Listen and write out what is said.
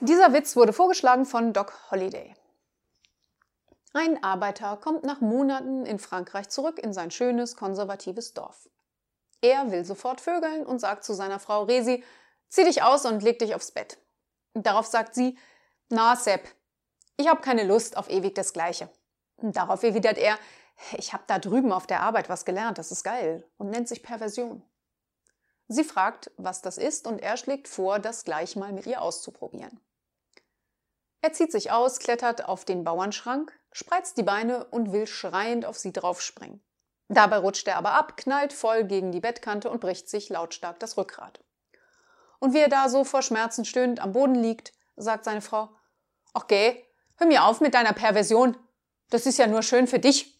Dieser Witz wurde vorgeschlagen von Doc Holliday. Ein Arbeiter kommt nach Monaten in Frankreich zurück in sein schönes, konservatives Dorf. Er will sofort vögeln und sagt zu seiner Frau Resi, zieh dich aus und leg dich aufs Bett. Darauf sagt sie, na Sepp, ich habe keine Lust auf ewig das Gleiche. Darauf erwidert er, ich habe da drüben auf der Arbeit was gelernt, das ist geil und nennt sich Perversion. Sie fragt, was das ist und er schlägt vor, das gleich mal mit ihr auszuprobieren. Er zieht sich aus, klettert auf den Bauernschrank, spreizt die Beine und will schreiend auf sie draufspringen. Dabei rutscht er aber ab, knallt voll gegen die Bettkante und bricht sich lautstark das Rückgrat. Und wie er da so vor Schmerzen stöhnend am Boden liegt, sagt seine Frau, Ach geh, hör mir auf mit deiner Perversion. Das ist ja nur schön für dich.